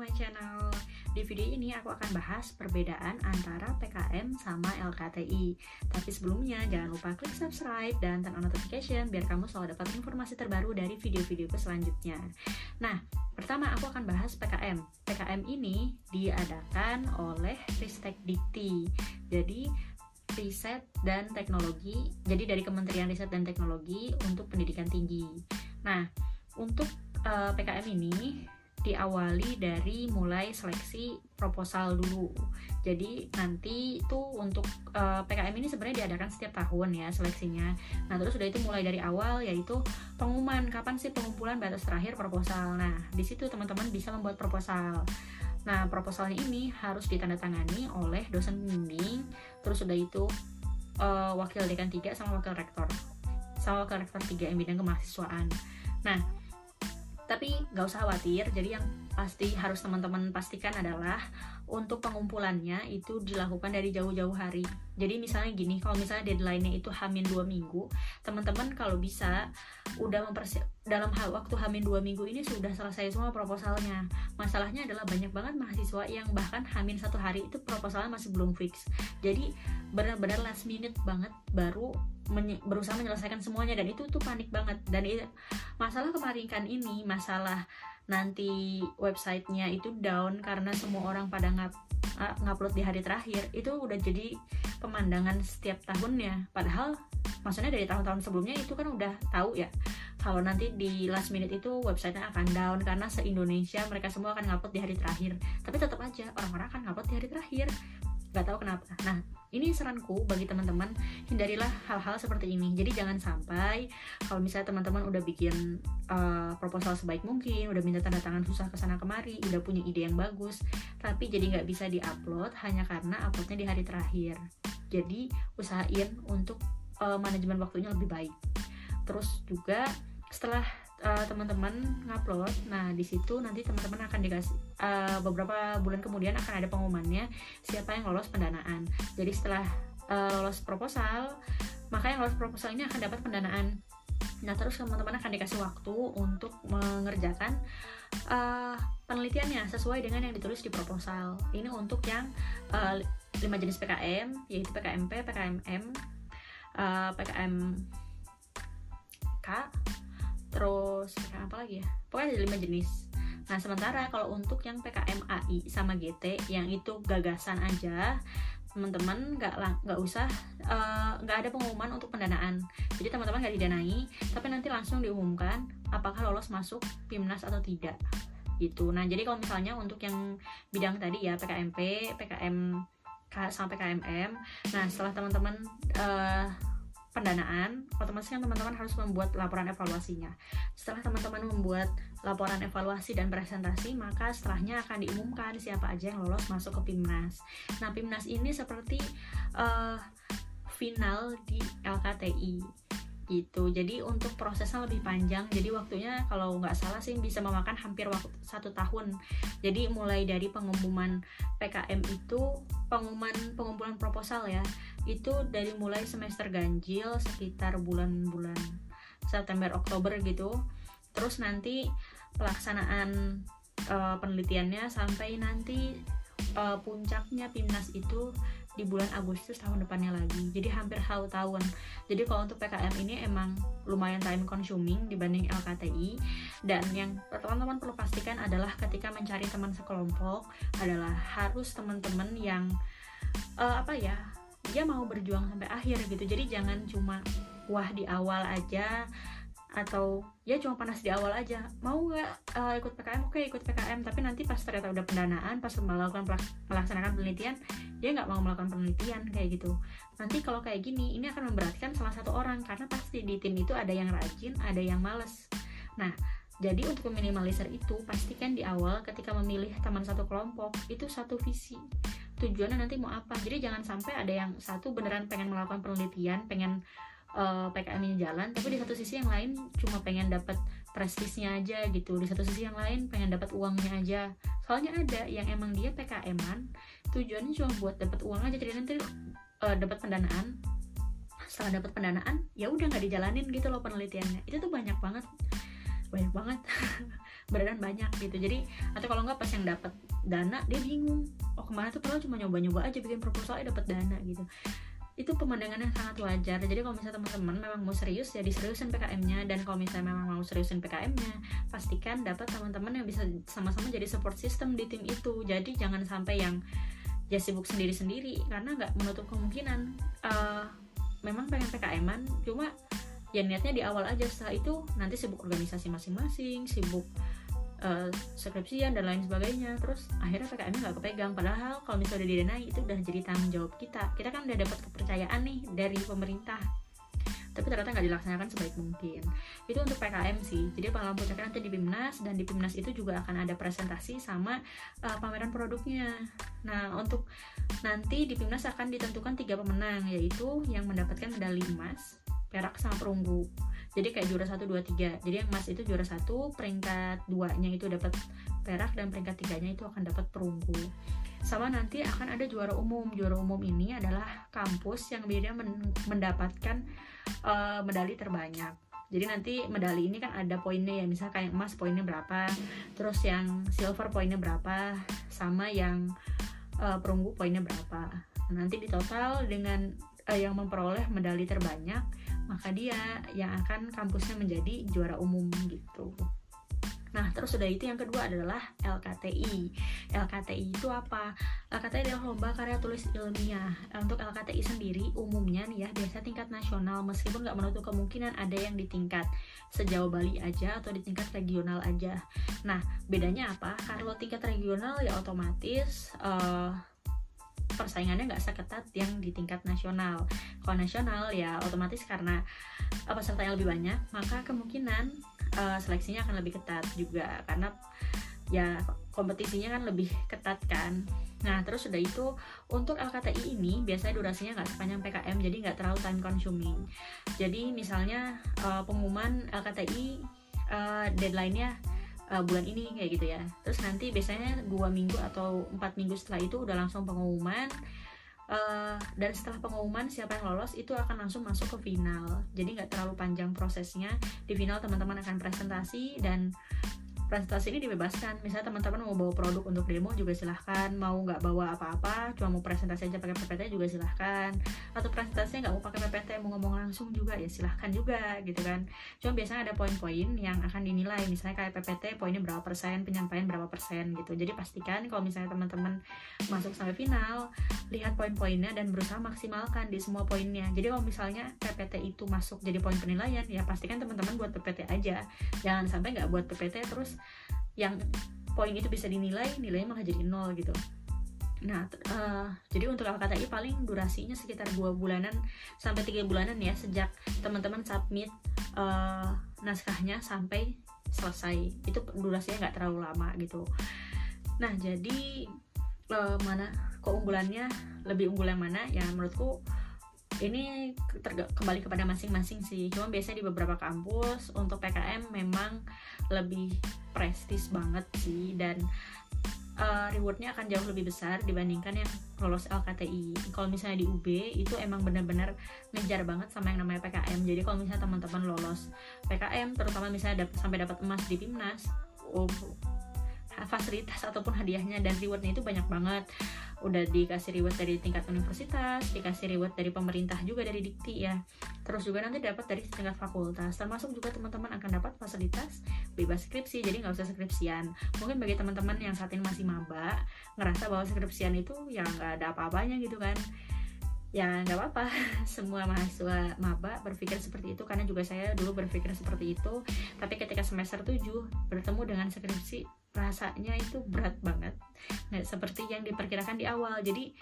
my channel. Di video ini aku akan bahas perbedaan antara PKM sama LKTI Tapi sebelumnya jangan lupa klik subscribe dan turn on notification Biar kamu selalu dapat informasi terbaru dari video-videoku selanjutnya. Nah, pertama aku akan bahas PKM PKM ini diadakan oleh Ristek Dikti. Jadi riset dan teknologi jadi dari Kementerian Riset dan Teknologi untuk pendidikan tinggi. Nah untuk uh, eh, PKM ini diawali dari mulai seleksi proposal dulu. Jadi nanti itu untuk uh, eh, PKM ini sebenarnya diadakan setiap tahun ya seleksinya. Nah terus sudah itu mulai dari awal yaitu pengumuman kapan sih pengumpulan batas terakhir proposal. Nah di situ teman-teman bisa membuat proposal. Nah proposalnya ini harus ditandatangani oleh dosen pembimbing. Terus sudah itu uh, wakil dekan 3 sama wakil rektor sama wakil rektor 3 yang bidang kemahasiswaan. Nah tapi nggak usah khawatir jadi yang pasti harus teman-teman pastikan adalah untuk pengumpulannya itu dilakukan dari jauh-jauh hari. Jadi misalnya gini kalau misalnya deadline-nya itu hamin dua minggu teman-teman kalau bisa udah mempersiap dalam waktu hamin dua minggu ini sudah selesai semua proposalnya. Masalahnya adalah banyak banget mahasiswa yang bahkan hamin satu hari itu proposalnya masih belum fix. Jadi benar-benar last minute banget baru menye berusaha menyelesaikan semuanya dan itu tuh panik banget. Dan itu, masalah kemarin kan ini masalah nanti websitenya itu down karena semua orang pada ngap ngupload di hari terakhir itu udah jadi pemandangan setiap tahunnya. Padahal maksudnya dari tahun-tahun sebelumnya itu kan udah tahu ya kalau nanti di last minute itu websitenya akan down karena se Indonesia mereka semua akan ngupload di hari terakhir. Tapi tetap aja orang-orang akan ngupload di hari terakhir nggak tahu kenapa. Nah ini saranku bagi teman-teman hindarilah hal-hal seperti ini. Jadi jangan sampai kalau misalnya teman-teman udah bikin uh, proposal sebaik mungkin udah minta tanda tangan susah ke sana kemari udah punya ide yang bagus tapi jadi nggak bisa diupload hanya karena uploadnya di hari terakhir. Jadi usahain untuk uh, manajemen waktunya lebih baik. Terus juga setelah uh, teman-teman ngupload. Nah di situ nanti teman-teman akan dikasih uh, beberapa bulan kemudian akan ada pengumumannya siapa yang lolos pendanaan. Jadi setelah uh, lolos proposal maka yang lolos proposal ini akan dapat pendanaan. Nah terus teman-teman akan dikasih waktu untuk mengerjakan uh, penelitiannya sesuai dengan yang ditulis di proposal. Ini untuk yang uh, 5 jenis PKM yaitu PKMP, PKMM, uh, PKM K, terus PKM apa lagi ya? Pokoknya ada lima jenis. Nah sementara kalau untuk yang PKM AI sama GT yang itu gagasan aja teman-teman nggak nggak usah eh, nggak uh, ada pengumuman untuk pendanaan. Jadi teman-teman nggak didanai tapi nanti langsung diumumkan apakah lolos masuk PIMNAS atau tidak. Gitu. Nah jadi kalau misalnya untuk yang bidang tadi ya PKMP PKM sampai KMM nah setelah teman-teman uh, pendanaan, otomatis kan teman-teman harus membuat laporan evaluasinya. Setelah teman-teman membuat laporan evaluasi dan presentasi, maka setelahnya akan diumumkan siapa aja yang lolos masuk ke PIMNAS. Nah, PIMNAS ini seperti uh, final di LKTI gitu jadi untuk prosesnya lebih panjang jadi waktunya kalau nggak salah sih bisa memakan hampir waktu satu tahun jadi mulai dari pengumuman PKM itu pengumuman pengumpulan proposal ya itu dari mulai semester ganjil sekitar bulan-bulan September Oktober gitu. Terus nanti pelaksanaan uh, penelitiannya sampai nanti uh, puncaknya PIMNAS itu di bulan Agustus tahun depannya lagi. Jadi hampir satu tahun jadi kalau untuk PKM ini emang lumayan time consuming dibanding LKTI dan yang teman-teman perlu pastikan adalah ketika mencari teman sekelompok adalah harus teman-teman yang uh, apa ya dia mau berjuang sampai akhir gitu. Jadi jangan cuma wah di awal aja atau ya cuma panas di awal aja. Mau nggak uh, ikut PKM oke ikut PKM tapi nanti pas ternyata udah pendanaan pas melakukan melaksanakan penelitian dia nggak mau melakukan penelitian kayak gitu. Nanti kalau kayak gini ini akan memberatkan salah satu orang. Karena pasti di tim itu ada yang rajin ada yang males. Nah jadi untuk meminimalisir itu pastikan di awal ketika memilih teman satu kelompok itu satu visi tujuannya nanti mau apa. Jadi jangan sampai ada yang satu beneran pengen melakukan penelitian pengen uh, eh, PKM ini jalan tapi di satu sisi yang lain cuma pengen dapat prestisnya aja gitu. Di satu sisi yang lain pengen dapat uangnya aja. Soalnya ada yang emang dia PKM-an tujuannya cuma buat dapat uang aja. Jadi nanti uh, dapat pendanaan. Setelah dapat pendanaan ya udah nggak dijalanin gitu loh penelitiannya. Itu tuh banyak banget. Banyak banget beneran banyak gitu. Jadi atau kalau nggak pas yang dapat dana dia bingung. Oh kemarin tuh padahal cuma nyoba-nyoba aja bikin proposal eh dapat dana gitu. Itu pemandangan yang sangat wajar. Jadi kalau misalnya teman-teman memang mau serius ya diseriusin PKM-nya dan kalau misalnya memang mau seriusin PKM-nya pastikan dapat teman-teman yang bisa sama-sama jadi support system di tim itu. Jadi jangan sampai yang ya sibuk sendiri-sendiri karena nggak menutup kemungkinan. Uh, memang pengen PKM-an cuma ya niatnya di awal aja. Setelah itu nanti sibuk organisasi masing-masing sibuk uh, skripsian dan lain sebagainya. Terus akhirnya PKM nggak kepegang. Padahal kalau misalnya udah didenai itu udah jadi tanggung jawab kita. Kita kan udah dapat kepercayaan nih dari pemerintah. Tapi ternyata nggak dilaksanakan sebaik mungkin. Itu untuk PKM sih. Jadi palang puncaknya nanti di PIMNAS dan di PIMNAS itu juga akan ada presentasi sama uh, pameran produknya. Nah untuk nanti di PIMNAS akan ditentukan tiga pemenang yaitu yang mendapatkan medali emas perak sama perunggu jadi kayak juara satu dua tiga. Jadi yang emas itu juara satu peringkat duanya itu dapat perak dan peringkat tiganya itu akan dapat perunggu. Sama nanti akan ada juara umum. Juara umum ini adalah kampus yang biasanya mendapatkan uh, medali terbanyak. Jadi nanti medali ini kan ada poinnya ya. Misalnya kayak emas poinnya berapa terus yang silver poinnya berapa sama yang uh, perunggu poinnya berapa. Nanti di total dengan uh, yang memperoleh medali terbanyak maka dia yang akan kampusnya menjadi juara umum gitu. Nah, terus sudah itu yang kedua adalah LKTI. LKTI itu apa? LKTI adalah lomba karya tulis ilmiah. Untuk LKTI sendiri, umumnya nih ya, biasa tingkat nasional, meskipun nggak menutup kemungkinan ada yang di tingkat sejauh Bali aja atau di tingkat regional aja. Nah, bedanya apa? Kalau tingkat regional ya otomatis uh, persaingannya nggak seketat yang di tingkat nasional. Kalau nasional ya otomatis karena uh, pesertanya lebih banyak, maka kemungkinan uh, seleksinya akan lebih ketat juga karena ya kompetisinya kan lebih ketat kan. Nah terus sudah itu untuk LKTI ini biasanya durasinya nggak sepanjang PKM jadi nggak terlalu time consuming. Jadi misalnya uh, pengumuman LKTI uh, deadline-nya uh, bulan ini kayak gitu ya. Terus nanti biasanya dua minggu atau empat minggu setelah itu udah langsung pengumuman uh, dan setelah pengumuman siapa yang lolos itu akan langsung masuk ke final. Jadi nggak terlalu panjang prosesnya. Di final teman-teman akan presentasi dan presentasi ini dibebaskan. Misalnya teman-teman mau bawa produk untuk demo juga silahkan. Mau nggak bawa apa-apa cuma mau presentasi aja pakai PPT juga silahkan. Atau presentasinya nggak mau pakai PPT mau ngomong langsung juga ya silahkan juga gitu kan. Cuma biasanya ada poin-poin yang akan dinilai. Misalnya kayak PPT poinnya berapa persen penyampaian berapa persen gitu. Jadi pastikan kalau misalnya teman-teman masuk sampai final lihat poin-poinnya dan berusaha maksimalkan di semua poinnya. Jadi kalau misalnya PPT itu masuk jadi poin penilaian ya pastikan teman-teman buat PPT aja. Jangan sampai nggak buat PPT terus yang poin itu bisa dinilai nilainya malah jadi nol gitu. Nah uh, jadi untuk LKTI paling durasinya sekitar dua bulanan sampai tiga bulanan ya sejak teman-teman submit uh, naskahnya sampai selesai. Itu durasinya nggak terlalu lama gitu. Nah jadi uh, mana keunggulannya lebih unggul yang mana? Ya menurutku ini kembali kepada masing-masing sih. Cuma biasanya di beberapa kampus untuk PKM memang lebih prestis banget sih dan uh, rewardnya akan jauh lebih besar dibandingkan yang lolos LKTI kalau misalnya di UB itu emang benar-benar ngejar banget sama yang namanya PKM jadi kalau misalnya teman-teman lolos PKM terutama misalnya dap sampai dapat emas di PIMNAS oh, fasilitas ataupun hadiahnya dan rewardnya itu banyak banget. Udah dikasih reward dari tingkat universitas dikasih reward dari pemerintah juga dari dikti ya. Terus juga nanti dapat dari tingkat fakultas. Termasuk juga teman-teman akan dapat fasilitas bebas skripsi jadi nggak usah skripsian. Mungkin bagi teman-teman yang saat ini masih maba ngerasa bahwa skripsian itu ya nggak ada apa-apanya gitu kan ya nggak apa-apa. Semua mahasiswa maba berpikir seperti itu karena juga saya dulu berpikir seperti itu. Tapi ketika semester 7 bertemu dengan skripsi rasanya itu berat banget. Nggak seperti yang diperkirakan di awal. Jadi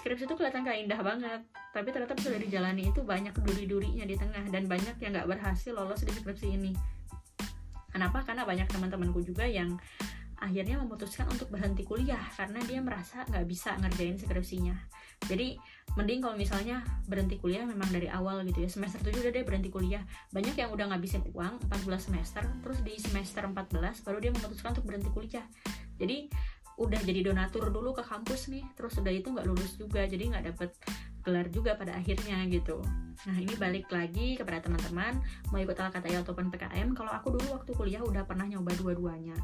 skripsi itu kelihatan kayak indah banget. Tapi ternyata sudah dijalani itu banyak duri-durinya di tengah dan banyak yang nggak berhasil lolos di skripsi ini. Kenapa? Karena banyak teman-temanku juga yang akhirnya memutuskan untuk berhenti kuliah karena dia merasa nggak bisa ngerjain skripsinya. Jadi mending kalau misalnya berhenti kuliah memang dari awal gitu ya. Semester 7 udah deh berhenti kuliah. Banyak yang udah ngabisin uang 14 semester terus di semester 14 baru dia memutuskan untuk berhenti kuliah. Jadi udah jadi donatur dulu ke kampus nih terus udah itu nggak lulus juga jadi nggak dapet gelar juga pada akhirnya gitu. Nah ini balik lagi kepada teman-teman mau ikut LKTI ataupun PKM kalau aku dulu waktu kuliah udah pernah nyoba dua-duanya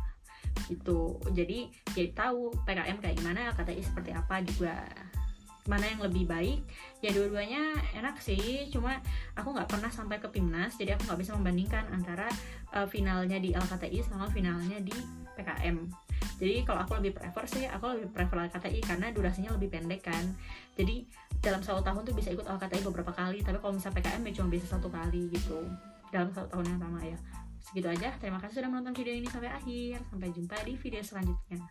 gitu. Jadi jadi tahu PKM kayak gimana LKTI seperti apa juga. Mana yang lebih baik? Ya dua-duanya enak sih. Cuma aku nggak pernah sampai ke PIMNAS jadi aku nggak bisa membandingkan antara uh, finalnya di LKTI sama finalnya di PKM jadi kalau aku lebih prefer sih aku lebih prefer LKTI karena durasinya lebih pendek kan. Jadi dalam satu tahun tuh bisa ikut LKTI beberapa kali tapi kalau misalnya PKM ya cuma bisa satu kali gitu. Dalam satu tahun yang sama ya segitu aja. Terima kasih sudah menonton video ini sampai akhir. Sampai jumpa di video selanjutnya